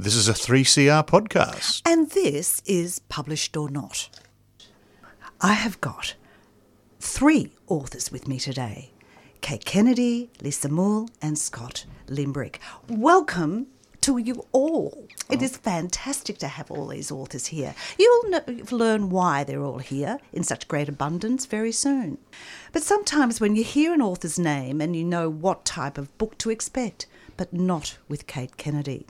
This is a 3CR podcast. And this is Published or Not. I have got three authors with me today Kate Kennedy, Lisa Moule, and Scott Limbrick. Welcome to you all. It is fantastic to have all these authors here. You'll know, learn why they're all here in such great abundance very soon. But sometimes when you hear an author's name and you know what type of book to expect, but not with Kate Kennedy.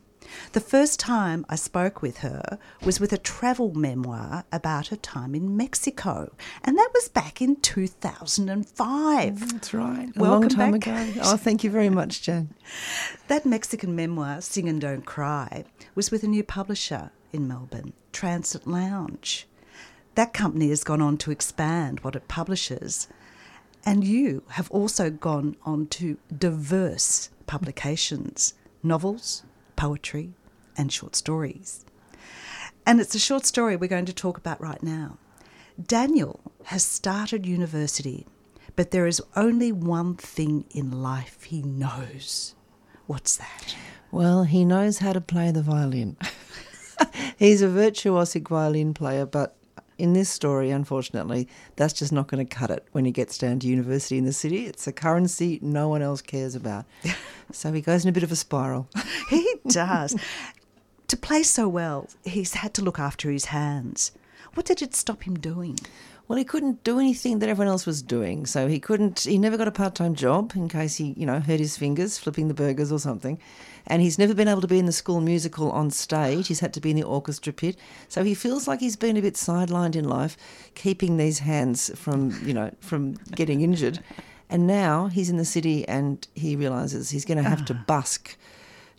The first time I spoke with her was with a travel memoir about her time in Mexico, and that was back in 2005. Mm, that's right. A Welcome long time back. ago. Oh, thank you very much, Jen. That Mexican memoir, Sing and Don't Cry, was with a new publisher in Melbourne, Transit Lounge. That company has gone on to expand what it publishes, and you have also gone on to diverse publications novels, poetry, and short stories. And it's a short story we're going to talk about right now. Daniel has started university, but there is only one thing in life he knows. What's that? Well, he knows how to play the violin. He's a virtuosic violin player, but in this story, unfortunately, that's just not going to cut it when he gets down to university in the city. It's a currency no one else cares about. so he goes in a bit of a spiral. He does. to play so well, he's had to look after his hands. What did it stop him doing? Well, he couldn't do anything that everyone else was doing. So he couldn't, he never got a part time job in case he, you know, hurt his fingers flipping the burgers or something. And he's never been able to be in the school musical on stage. He's had to be in the orchestra pit. So he feels like he's been a bit sidelined in life, keeping these hands from, you know, from getting injured. And now he's in the city and he realizes he's going to have to ah. busk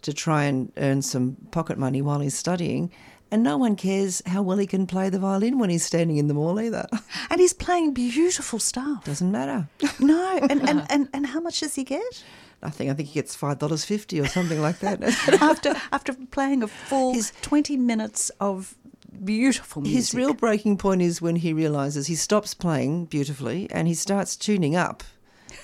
to try and earn some pocket money while he's studying. And no one cares how well he can play the violin when he's standing in the mall either. And he's playing beautiful stuff. Doesn't matter. No, and, and, and, and how much does he get? Nothing. I think he gets five dollars fifty or something like that. after after playing a full His- 20 minutes of beautiful music. His real breaking point is when he realizes he stops playing beautifully and he starts tuning up.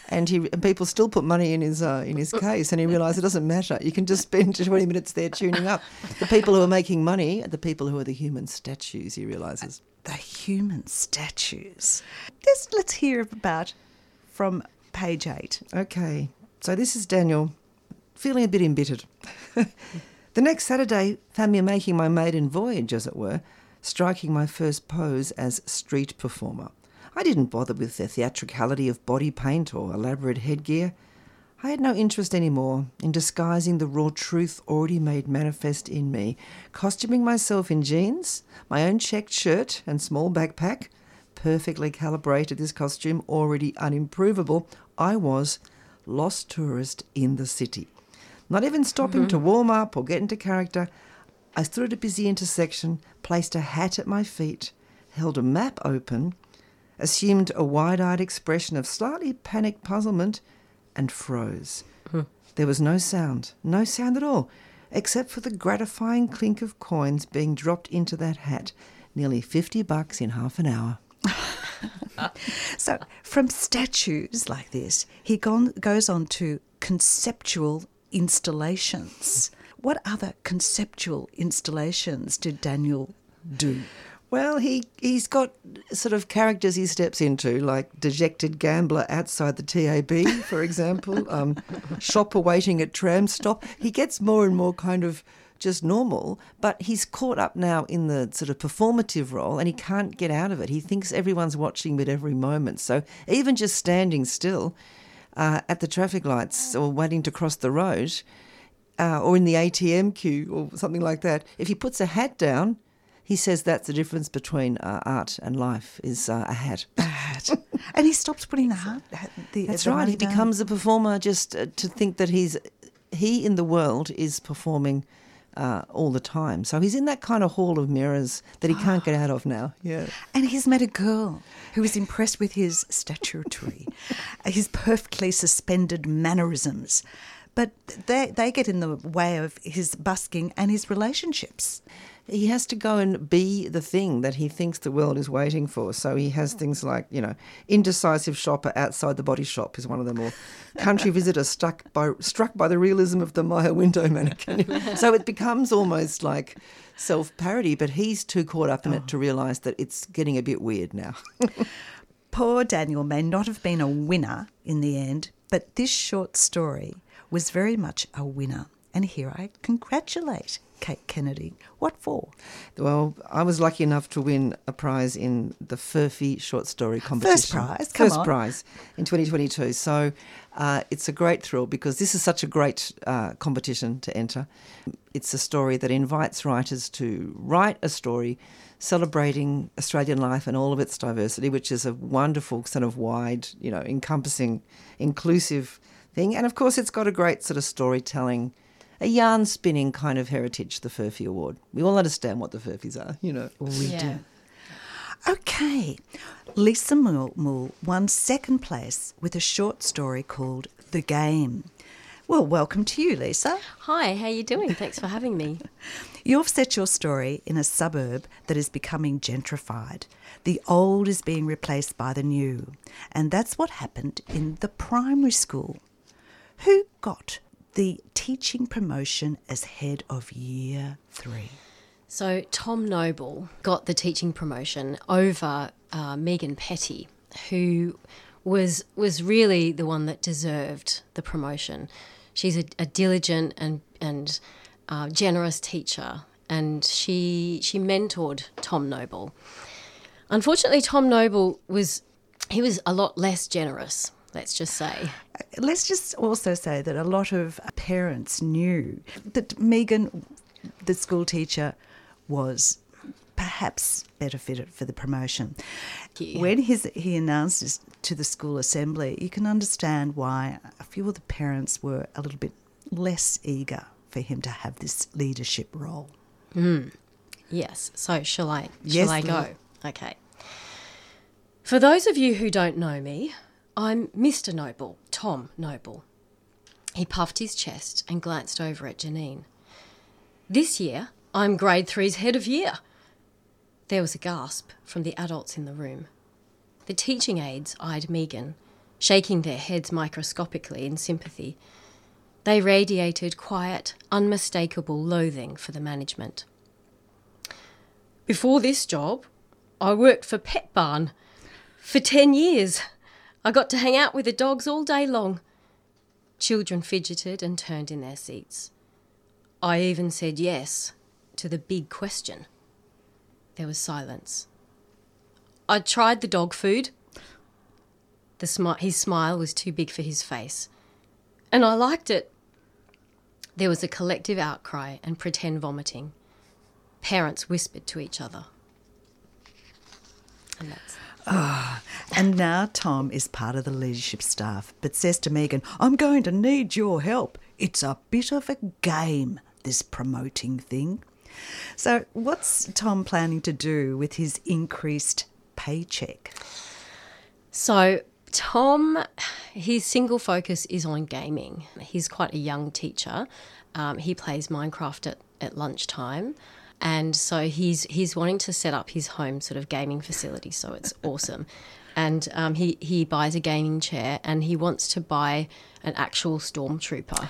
And he and people still put money in his uh, in his case, and he realised it doesn't matter. You can just spend twenty minutes there tuning up. The people who are making money are the people who are the human statues. He realizes. the human statues. Let's, let's hear about from page 8. Okay, so this is Daniel, feeling a bit embittered. the next Saturday found me making my maiden voyage, as it were, striking my first pose as street performer. I didn't bother with the theatricality of body paint or elaborate headgear. I had no interest anymore in disguising the raw truth already made manifest in me, costuming myself in jeans, my own checked shirt and small backpack, perfectly calibrated this costume, already unimprovable, I was lost tourist in the city. Not even stopping mm-hmm. to warm up or get into character, I stood at a busy intersection, placed a hat at my feet, held a map open, assumed a wide eyed expression of slightly panicked puzzlement, and froze. Hmm. There was no sound, no sound at all, except for the gratifying clink of coins being dropped into that hat. Nearly 50 bucks in half an hour. So, from statues like this, he gone, goes on to conceptual installations. What other conceptual installations did Daniel do? Well, he, he's got sort of characters he steps into, like dejected gambler outside the TAB, for example, um, shopper waiting at tram stop. He gets more and more kind of just normal, but he's caught up now in the sort of performative role and he can't get out of it. He thinks everyone's watching him at every moment. So even just standing still uh, at the traffic lights or waiting to cross the road uh, or in the ATM queue or something like that, if he puts a hat down, he says that's the difference between uh, art and life is uh, a hat. Hat. and he stops putting the heart. The, That's the right. He down. becomes a performer just uh, to think that he's he in the world is performing uh, all the time. So he's in that kind of hall of mirrors that he can't get out of now. Yeah. And he's met a girl who is impressed with his statuary, his perfectly suspended mannerisms. But they, they get in the way of his busking and his relationships. He has to go and be the thing that he thinks the world is waiting for. So he has mm. things like, you know, indecisive shopper outside the body shop is one of them, or country visitor struck by struck by the realism of the Myer window mannequin. so it becomes almost like self parody, but he's too caught up in it oh. to realise that it's getting a bit weird now. Poor Daniel may not have been a winner in the end, but this short story was very much a winner. And here I congratulate Kate Kennedy. What for? Well, I was lucky enough to win a prize in the Furphy short story competition. First prize, come First on. prize in 2022. So uh, it's a great thrill because this is such a great uh, competition to enter. It's a story that invites writers to write a story celebrating Australian life and all of its diversity, which is a wonderful, sort of wide, you know, encompassing, inclusive thing. And of course, it's got a great sort of storytelling a yarn spinning kind of heritage, the Furphy Award. We all understand what the Furphys are, you know. Oh, we Yeah. do. Okay. Lisa Moule Moule won second place with a short story called The Game. Well, welcome to you, Lisa. Hi, how are you doing? Thanks for having me. You've set your story in a suburb that is becoming gentrified. The old is being replaced by the new. And that's what happened in the primary school. Who got the teaching promotion as head of year three? So Tom Noble got the teaching promotion over uh, Megan Petty, who was was really the one that deserved the promotion. She's a, a diligent and and uh, generous teacher, and she she mentored Tom Noble. Unfortunately, Tom Noble was he was a lot less generous. Let's just say. Let's just also say that a lot of parents knew that Megan, the school teacher, was perhaps better fitted for the promotion. you. When his, he announced this to the school assembly, you can understand why a few of the parents were a little bit less eager for him to have this leadership role. Hmm. Yes. So shall I? Shall Yes, I go? Okay. For those of you who don't know me, I'm Mr. Noble, Tom Noble. He puffed his chest and glanced over at Janine. This year, I'm grade three's head of year. There was a gasp from the adults in the room. The teaching aides eyed Megan, shaking their heads microscopically in sympathy. They radiated quiet, unmistakable loathing for the management. Before this job, I worked for Petbarn for 10 years. I got to hang out with the dogs all day long. Children fidgeted and turned in their seats. I even said yes to the big question. There was silence. I tried the dog food. The smi- his smile was too big for his face. And I liked it. There was a collective outcry and pretend vomiting. Parents whispered to each other. And that's And now Tom is part of the leadership staff, but says to Megan, I'm going to need your help. It's a bit of a game, this promoting thing. So, what's Tom planning to do with his increased paycheck? So, Tom, his single focus is on gaming. He's quite a young teacher. Um, he plays Minecraft at, at lunchtime. And so he's he's wanting to set up his home sort of gaming facility. So it's awesome. And um, he, he buys a gaming chair and he wants to buy an actual stormtrooper.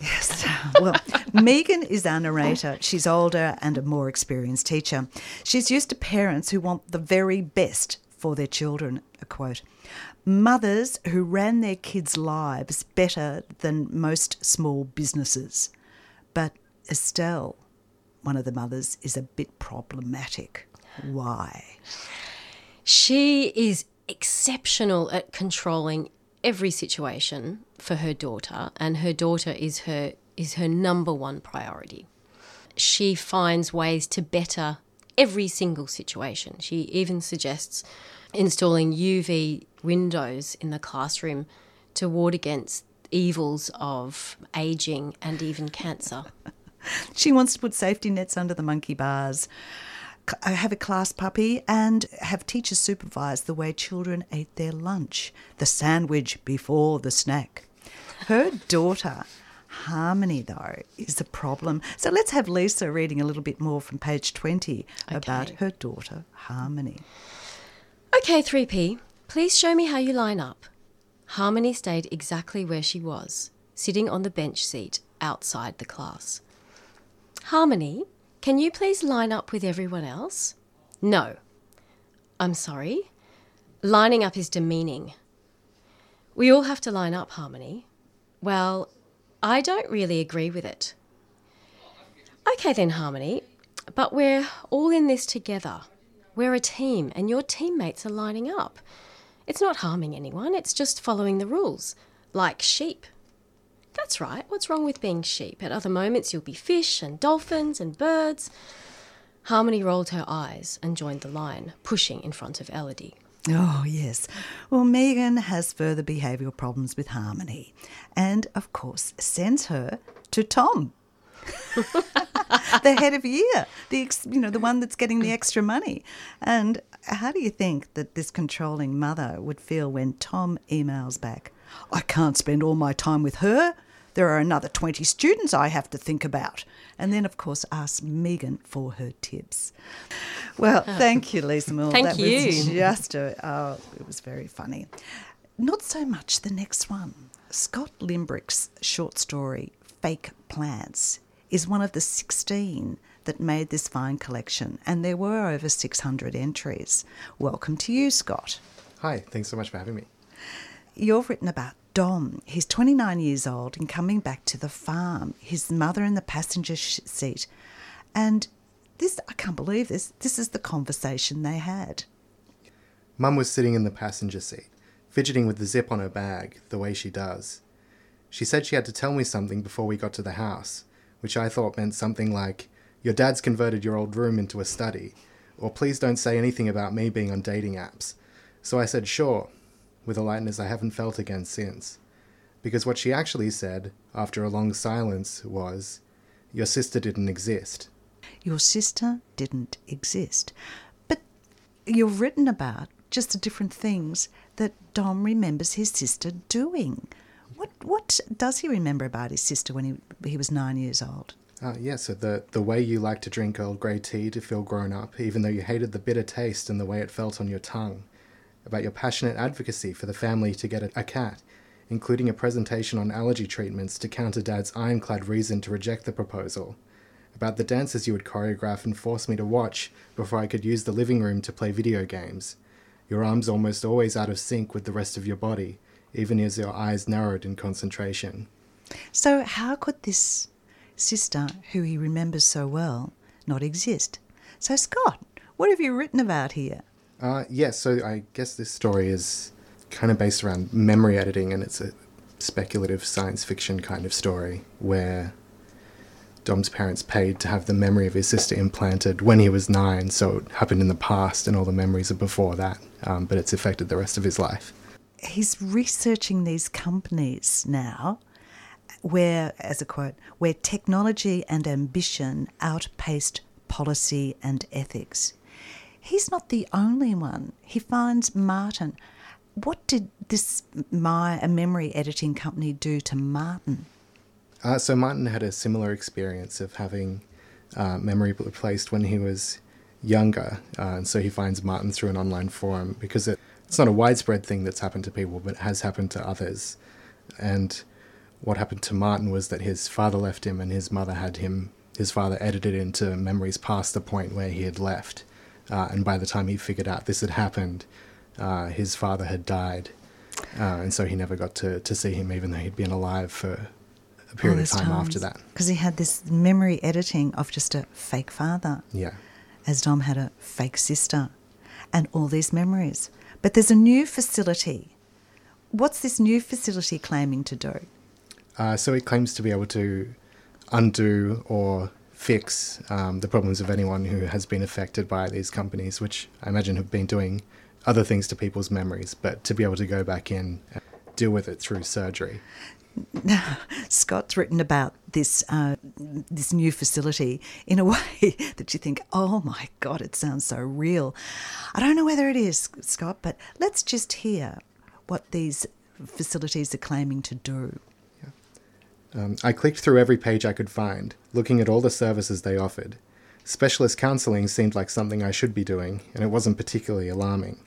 Yes. Well, Megan is our narrator. She's older and a more experienced teacher. She's used to parents who want the very best for their children, a quote. Mothers who ran their kids' lives better than most small businesses. But Estelle, one of the mothers, is a bit problematic. Why? She is exceptional at controlling every situation for her daughter, and her daughter is her is her number one priority. She finds ways to better every single situation. She even suggests installing UV windows in the classroom to ward against evils of aging and even cancer. She wants to put safety nets under the monkey bars, c- uh, have a class puppy, and have teachers supervise the way children ate their lunch, the sandwich before the snack. Her daughter Harmony, though, is the problem. So let's have Lisa reading a little bit more from page 20 about her daughter, Harmony. Okay, 3P, please show me how you line up. Harmony stayed exactly where she was, sitting on the bench seat outside the class. Harmony, can you please line up with everyone else? No. I'm sorry. Lining up is demeaning. We all have to line up, Harmony. Well, I don't really agree with it. Okay, then, Harmony, but we're all in this together. We're a team, and your teammates are lining up. It's not harming anyone, it's just following the rules, like sheep. That's right, what's wrong with being sheep? At other moments, you'll be fish and dolphins and birds. Harmony rolled her eyes and joined the line, pushing in front of Elodie. Oh, yes. Well, Megan has further behavioural problems with Harmony and, of course, sends her to Tom. the head of year, the ex, you know the one that's getting the extra money. And how do you think that this controlling mother would feel when Tom emails back, "I can't spend all my time with her. There are another twenty students I have to think about," and then of course ask Megan for her tips. Well, thank you, Lisa Moule. Thank that you. Was just a, oh, it was very funny. Not so much the next one. Scott Limbrick's short story, Fake Plants, is one of the 16 that made this fine collection, and there were over 600 entries. Welcome to you, Scott. Hi, thanks so much for having me. You've written about Dom. He's 29 years old and coming back to the farm, his mother in the passenger sh- seat. And this, I can't believe this, this is the conversation they had. Mum was sitting in the passenger seat, fidgeting with the zip on her bag, the way she does. She said she had to tell me something before we got to the house, which I thought meant something like, Your dad's converted your old room into a study, or please don't say anything about me being on dating apps. So I said, Sure, with a lightness I haven't felt again since. Because what she actually said, after a long silence, was, Your sister didn't exist. Your sister didn't exist. But you've written about just the different things that Dom remembers his sister doing. What what does he remember about his sister when he he was nine years old? Uh, yeah, so the, the way you like to drink Earl Grey tea to feel grown up, even though you hated the bitter taste and the way it felt on your tongue. About your passionate advocacy for the family to get a, a cat, including a presentation on allergy treatments to counter Dad's ironclad reason to reject the proposal. About the dances you would choreograph and force me to watch before I could use the living room to play video games. Your arms almost always out of sync with the rest of your body, even as your eyes narrowed in concentration. So how could this sister, who he remembers so well, not exist? So Scott, what have you written about here? Uh, yes, so I guess this story is kind of based around memory editing, and it's a speculative science fiction kind of story where Dom's parents paid to have the memory of his sister implanted when he was nine, so it happened in the past, and all the memories are before that, um, but it's affected the rest of his life. He's researching these companies now where, as a quote, where technology and ambition outpaced policy and ethics. He's not the only one. He finds Martin. What did this my memory editing company do to Martin? Uh, so Martin had a similar experience of having uh, memory replaced when he was younger, uh, and so he finds Martin through an online forum because it, it's not a widespread thing that's happened to people, but it has happened to others. And what happened to Martin was that his father left him, and his mother had him. His father edited into memories past the point where he had left, uh, and by the time he figured out this had happened, uh, his father had died, uh, and so he never got to, to see him, even though he'd been alive for a period of time after that. Because he had this memory editing of just a fake father, Yeah. as Dom had a fake sister, and all these memories. But there's a new facility. What's this new facility claiming to do? Uh, so it claims to be able to undo or fix um, the problems of anyone who has been affected by these companies, which I imagine have been doing other things to people's memories, but to be able to go back in and deal with it through surgery. Now, Scott's written about this uh, this new facility in a way that you think, oh my god, it sounds so real. I don't know whether it is, Scott, but let's just hear what these facilities are claiming to do. Um, I clicked through every page I could find, looking at all the services they offered. Specialist counselling seemed like something I should be doing, and it wasn't particularly alarming.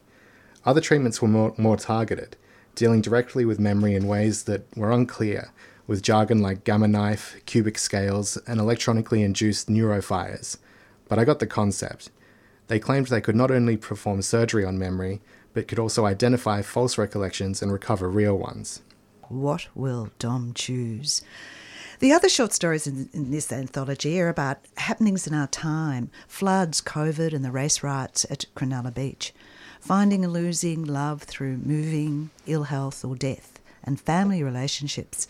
Other treatments were more, more targeted, dealing directly with memory in ways that were unclear, with jargon like gamma knife, cubic scales, and electronically induced neurofires. But I got the concept. They claimed they could not only perform surgery on memory, but could also identify false recollections and recover real ones. What will Dom choose? The other short stories in, in, this anthology are about happenings in our time floods, COVID, and the race riots at Cronulla Beach, finding and losing love through moving, ill health, or death, and family relationships.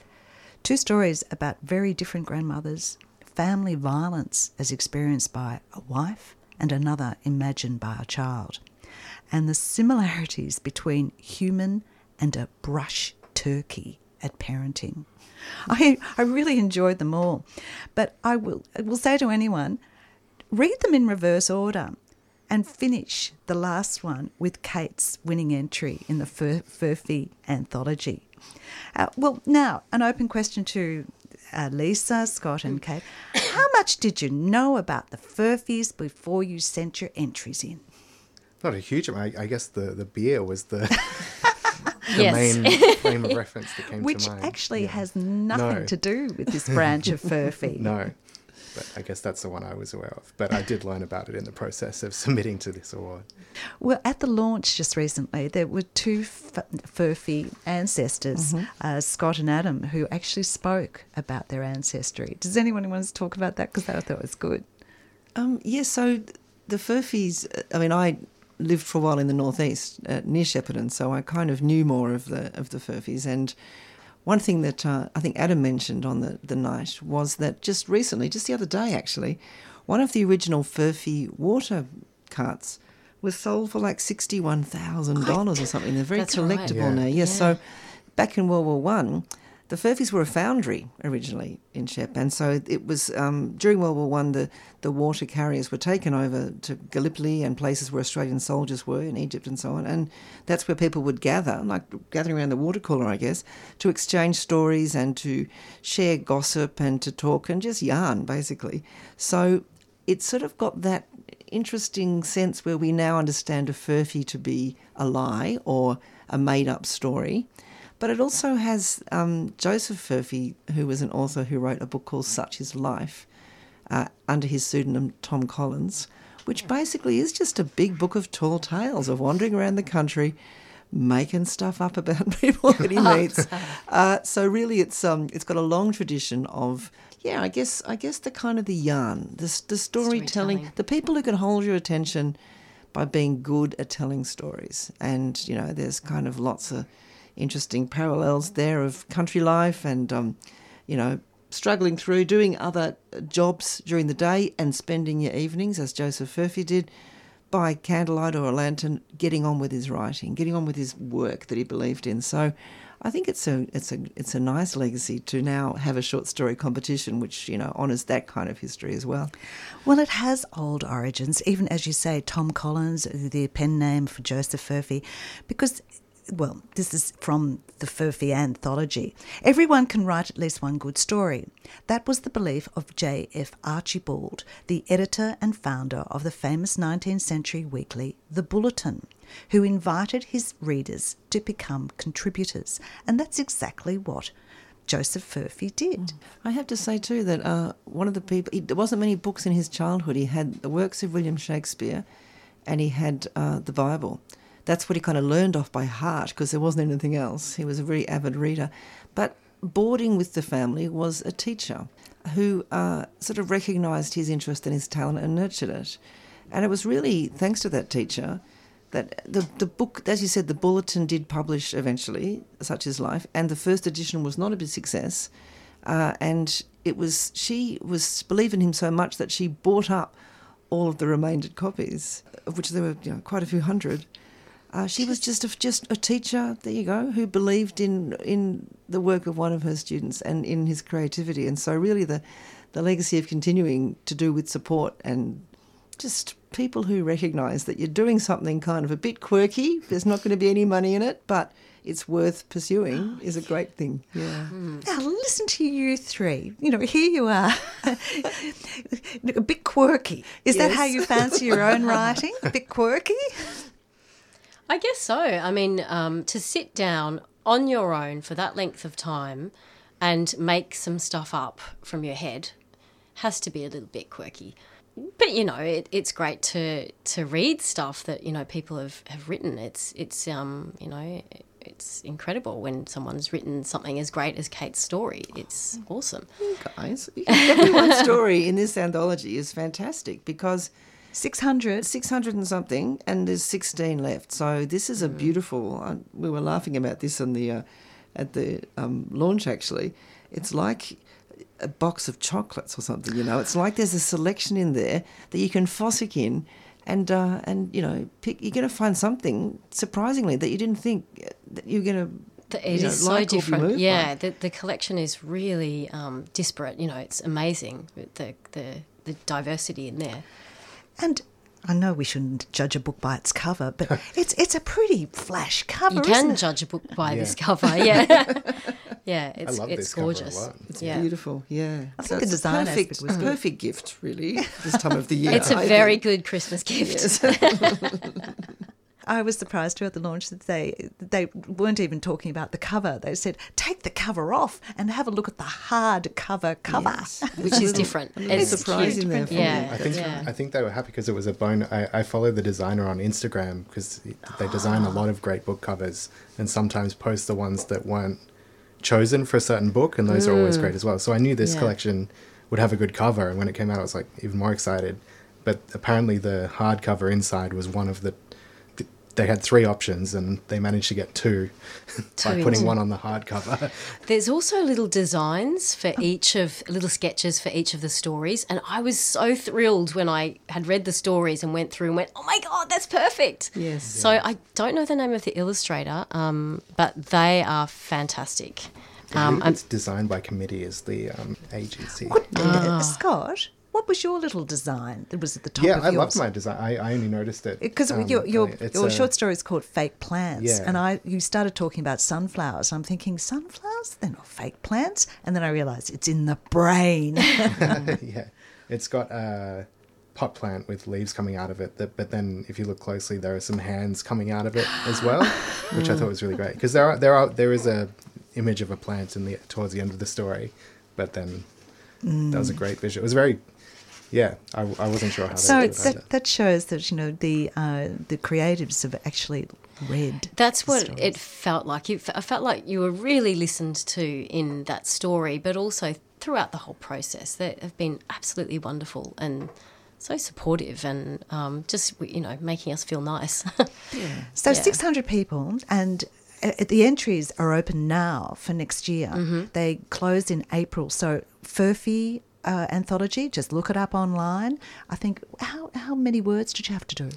Two stories about very different grandmothers, family violence as experienced by a wife and another imagined by a child, and the similarities between human and a brush turkey at parenting. I, I really enjoyed them all. But I will, I will say to anyone read them in reverse order and finish the last one with Kate's winning entry in the Fur- Furphy anthology. Uh, well, now, an open question to uh, Lisa, Scott, and Kate. How much did you know about the Furphys before you sent your entries in? Not a huge amount. I, I guess the, the beer was the the Yes. main frame of reference that came Which to mind. actually Yeah. has nothing No. to do with this branch of Furphy. No, but I guess that's the one I was aware of. But I did learn about it in the process of submitting to this award. Well, at the launch just recently, there were two f- Furphy ancestors, uh, Scott and Adam, who actually spoke about their ancestry. Does anyone want to talk about that? Because I thought it was good. Um, yeah, so the Furphys, I mean, I lived for a while in the northeast uh, near Shepparton, so I kind of knew more of the of the Furphys. And one thing that uh, I think Adam mentioned on the, the night was that just recently, just the other day actually, one of the original Furphy water carts was sold for like $61,000 or something. They're very That's right. collectible Yeah. now. Yes, so back in World War One, the Furphys were a foundry originally in Shep, and so it was um, during World War One. The the water carriers were taken over to Gallipoli and places where Australian soldiers were in Egypt and so on, and that's where people would gather, like gathering around the water cooler, I guess, to exchange stories and to share gossip and to talk and just yarn, basically. So it's sort of got that interesting sense where we now understand a furphy to be a lie or a made up story. But it also has um, Joseph Furphy, who was an author who wrote a book called Such Is Life uh, under his pseudonym Tom Collins, which basically is just a big book of tall tales of wandering around the country, making stuff up about people that he meets. Uh, so really, it's um, it's got a long tradition of yeah, I guess I guess the kind of the yarn, the the storytelling, Storytelling. the people who can hold your attention by being good at telling stories. And, you know, there's kind of lots of interesting parallels there of country life and, um, you know, struggling through doing other jobs during the day and spending your evenings, as Joseph Furphy did, by candlelight or a lantern, getting on with his writing, getting on with his work that he believed in. So I think it's a it's a it's a nice legacy to now have a short story competition which, you know, honours that kind of history as well. Well, it has old origins, even as you say, Tom Collins, the pen name for Joseph Furphy, because, well, this is from the Furphy anthology. Everyone can write at least one good story. That was the belief of J.F. Archibald, the editor and founder of the famous 19th century weekly The Bulletin, who invited his readers to become contributors. And that's exactly what Joseph Furphy did. I have to say too that uh, one of the people he, there wasn't many books in his childhood. He had the works of William Shakespeare, and he had uh, the Bible. That's what he kind of learned off by heart because there wasn't anything else. He was a very avid reader, but boarding with the family was a teacher who uh, sort of recognised his interest and his talent and nurtured it. And it was really thanks to that teacher that the the book, as you said, the bulletin did publish eventually, Such Is Life, and the first edition was not a big success. Uh, and it was she was believing him so much that she bought up all of the remainder copies, of which there were you know, quite a few hundred. Uh, she was just a, just a teacher. There you go, who believed in in the work of one of her students and in his creativity. And so, really, the the legacy of continuing to do with support and just people who recognise that you're doing something kind of a bit quirky. There's not going to be any money in it, but it's worth pursuing is a great thing. Yeah. Now listen to you three. You know, here you are, a bit quirky. Is that how you fancy your own writing? A bit quirky. I guess so. I mean, um, to sit down on your own for that length of time and make some stuff up from your head has to be a little bit quirky. But you know, it, it's great to to read stuff that you know people have, have written. It's it's um you know it's incredible when someone's written something as great as Kate's story. It's awesome. Guys, everyone's story in this anthology is fantastic because Six hundred. 600 and something, and there's 16 left. So this is a beautiful. Uh, we were laughing about this on the uh, at the um, launch. Actually, it's like a box of chocolates or something. You know, it's like there's a selection in there that you can fossick in, and uh, and you know, pick. You're going to find something surprisingly that you didn't think that you're going to. It is you know, so like different. Yeah, the, the collection is really um, disparate. You know, it's amazing the the the diversity in there. And I know we shouldn't judge a book by its cover, but it's it's a pretty flash cover. You isn't can it? judge a book by this cover. Yeah, yeah, it's love it's this cover a gorgeous. lot. It's yeah. beautiful, yeah. I think the a design perfect, aspect was good. perfect gift, really, this time of the year. It's a I very think. good Christmas gift. I was surprised too at the launch that they they weren't even talking about the cover. They said take the cover off and have a look at the hard cover cover. Yes. Which is different. a little It's surprise cute. in there Yeah. me. I think Yeah. I think they were happy because it was a bone. I, I follow the designer on Instagram because they design a lot of great book covers and sometimes post the ones that weren't chosen for a certain book, and those are always great as well. So I knew this Mm. Yeah. collection would have a good cover, and when it came out, I was like even more excited. But apparently, the hardcover inside was one of the. Th- They had three options, and they managed to get two by putting in. one on the hardcover. There's also little designs for each of little sketches for each of the stories, and I was so thrilled when I had read the stories and went through and went, "Oh my god, that's perfect!" Yes. So I don't know the name of the illustrator, um, but they are fantastic. I Um, believe I'm- it's designed by committee as the um, agency. What, Ah. uh, Scott? What was your little design that was at the top. Yeah, I yours? loved my design. I, I only noticed it Because um, your your, your a- short story is called Fake Plants, Yeah. and I you started talking about sunflowers. I'm thinking sunflowers? They're not fake plants, and then I realised it's in the brain. yeah, it's got a pot plant with leaves coming out of it. That, but then, if you look closely, there are some hands coming out of it as well, which I thought was really great. Because there are there are there is a image of a plant in the towards the end of the story, but then that was a great visual. It was very, yeah. I, I wasn't sure how. so they it's did that, that shows that you know the uh, the creatives have actually read. That's the what stories. it felt like. You, I felt like you were really listened to in that story, but also throughout the whole process. They have been absolutely wonderful and so supportive, and um, just you know making us feel nice. So Yeah. 600 people, and uh, the entries are open now for next year. Mm-hmm. They closed in April. So Furphy uh, anthology, just look it up online. I think how how many words did you have to do?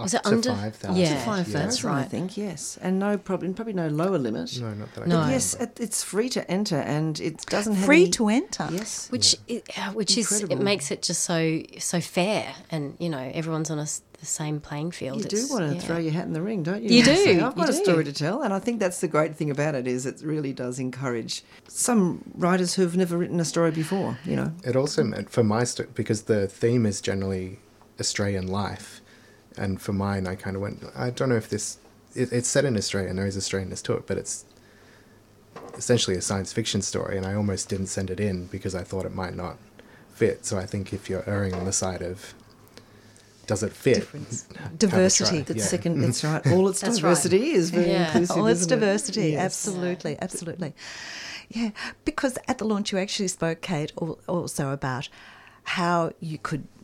Up Was it to under- 5,000. Yeah. Five thousand, That's I think. Yes, and no problem. Probably no lower limit. No, not that I No. can Yes, it, it's free to enter, and it doesn't have Free any- to enter. Yes, which i uh, which is it makes it just so so fair, and you know everyone's on a s the same playing field. you do It's- want to yeah. throw your hat in the ring, don't you? You do, Say, I've you got a do. story to tell, and I think that's the great thing about it is it really does encourage some writers who've never written a story before. You know, It also meant for my sto- because the theme is generally Australian life, and for mine, I kind of went. I don't know if this. It, it's set in Australia, and there is Australianness to it, but it's essentially a science fiction story, and I almost didn't send it in because I thought it might not fit. So I think if you're erring on the side of does it fit, Difference. have a try. Diversity. the Yeah. second. That's right. All its That's right. diversity is very Yeah. inclusive. Oh, it's isn't it? diversity. Yes. Absolutely, absolutely. Yeah, because at the launch you actually spoke, Kate, also about how you could th-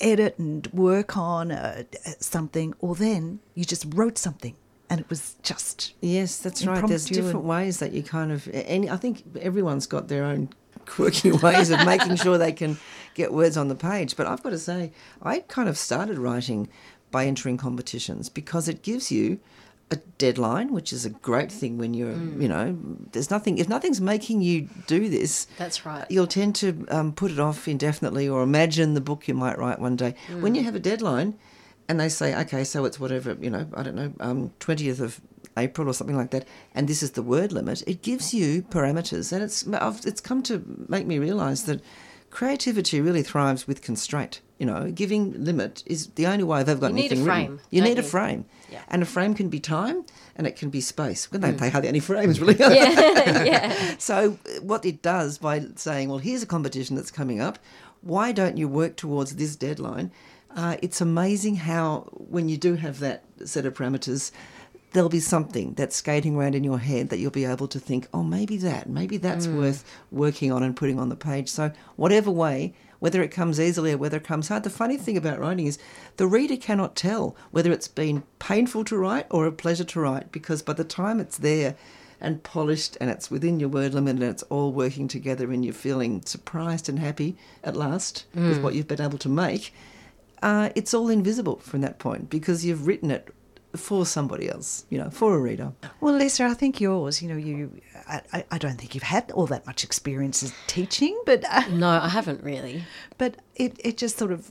edit and work on uh, something, or then you just wrote something, and it was just Yes, that's right. There's different ways that you kind of. Any, I think everyone's got their own quirky ways of making sure they can get words on the page. But I've got to say, I kind of started writing by entering competitions because it gives you a deadline, which is a great thing when you're, Mm. you know, there's nothing. If nothing's making you do this, That's right. you'll tend to um, put it off indefinitely or imagine the book you might write one day. When Mm. you have a deadline and they say, okay, so it's whatever, you know, I don't know, um, 20th of April or something like that, and this is the word limit, it gives you parameters. And it's, I've, it's come to make me realise that creativity really thrives with constraint. You know, giving limit is the only way I've ever got You need a anything frame, written. You need a frame. Yeah. And a frame can be time and it can be space. Well, they, they hardly any frames, really. yeah, yeah. So, what it does by saying, well, here's a competition that's coming up, why don't you work towards this deadline? Uh, it's amazing how, when you do have that set of parameters, there'll be something that's skating around in your head that you'll be able to think, oh, maybe that, maybe that's worth working on and putting on the page. So, whatever way, whether it comes easily or whether it comes hard, the funny thing about writing is the reader cannot tell whether it's been painful to write or a pleasure to write because by the time it's there, and polished and it's within your word limit and it's all working together and you're feeling surprised and happy at last with what you've been able to make, uh, it's all invisible from that point because you've written it for somebody else, you know, for a reader. Well, Lisa, I think yours, you know, you, I, I- I don't think you've had all that much experience as teaching, but, uh, No, I haven't really. but it, it just sort of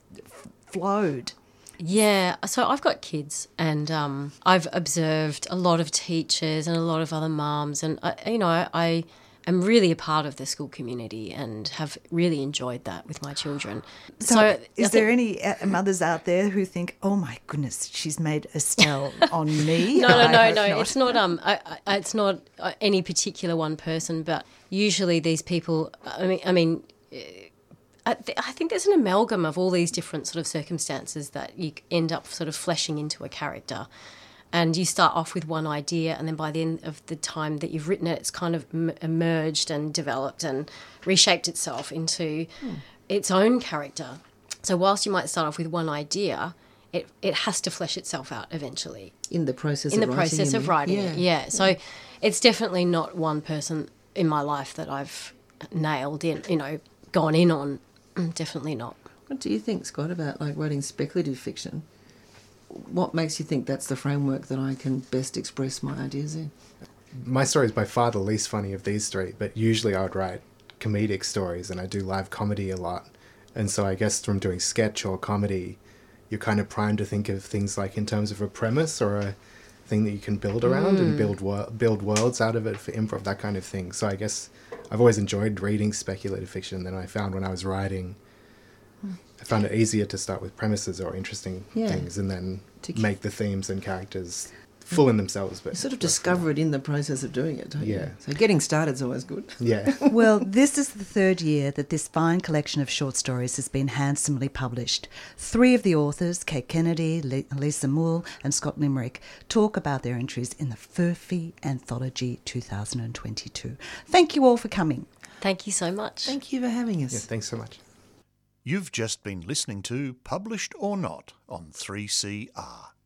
flowed. Yeah, so I've got kids, and um, I've observed a lot of teachers and a lot of other moms, and I, you know, I, I am really a part of the school community and have really enjoyed that with my children. So, I is think- there any uh, mothers out there who think, "Oh my goodness, she's made Estelle on me"? No, no, no, no. not." It's not. Um, I, I, it's not uh, any particular one person, but usually these people. I mean, I mean, uh, I, th- I think there's an amalgam of all these different sort of circumstances that you end up sort of fleshing into a character. And you start off with one idea, and then by the end of the time that you've written it, it's kind of m- emerged and developed and reshaped itself into its own character. So, whilst you might start off with one idea, it, it has to flesh itself out eventually In the process in of the writing, process of writing it. Yeah. So it's definitely not one person in my life that I've nailed in, you know, gone in on. Mm, Definitely not. What do you think, Scott, about like writing speculative fiction? What makes you think that's the framework that I can best express my ideas in? My story is by far the least funny of these three, but usually I would write comedic stories and I do live comedy a lot. And so I guess from doing sketch or comedy, you're kind of primed to think of things like in terms of a premise or a thing that you can build around and mm. build wor- build worlds out of it for improv, that kind of thing. So I guess I've always enjoyed reading speculative fiction. Then I found when I was writing, I found it easier to start with premises or interesting Yeah. things and then To keep- make the themes and characters full in themselves. But You sort of discover it in the process of doing it, don't you? Yeah. So getting started is always good. Yeah. well, this is the third year that this fine collection of short stories has been handsomely published. Three of the authors, Kate Kennedy, Lisa Moule, and Scott Limbrick, talk about their entries in the Furphy Anthology 2022. Thank you all for coming. Thank you so much. Thank you for having us. yeah. Thanks so much. You've just been listening to Published or Not on 3CR.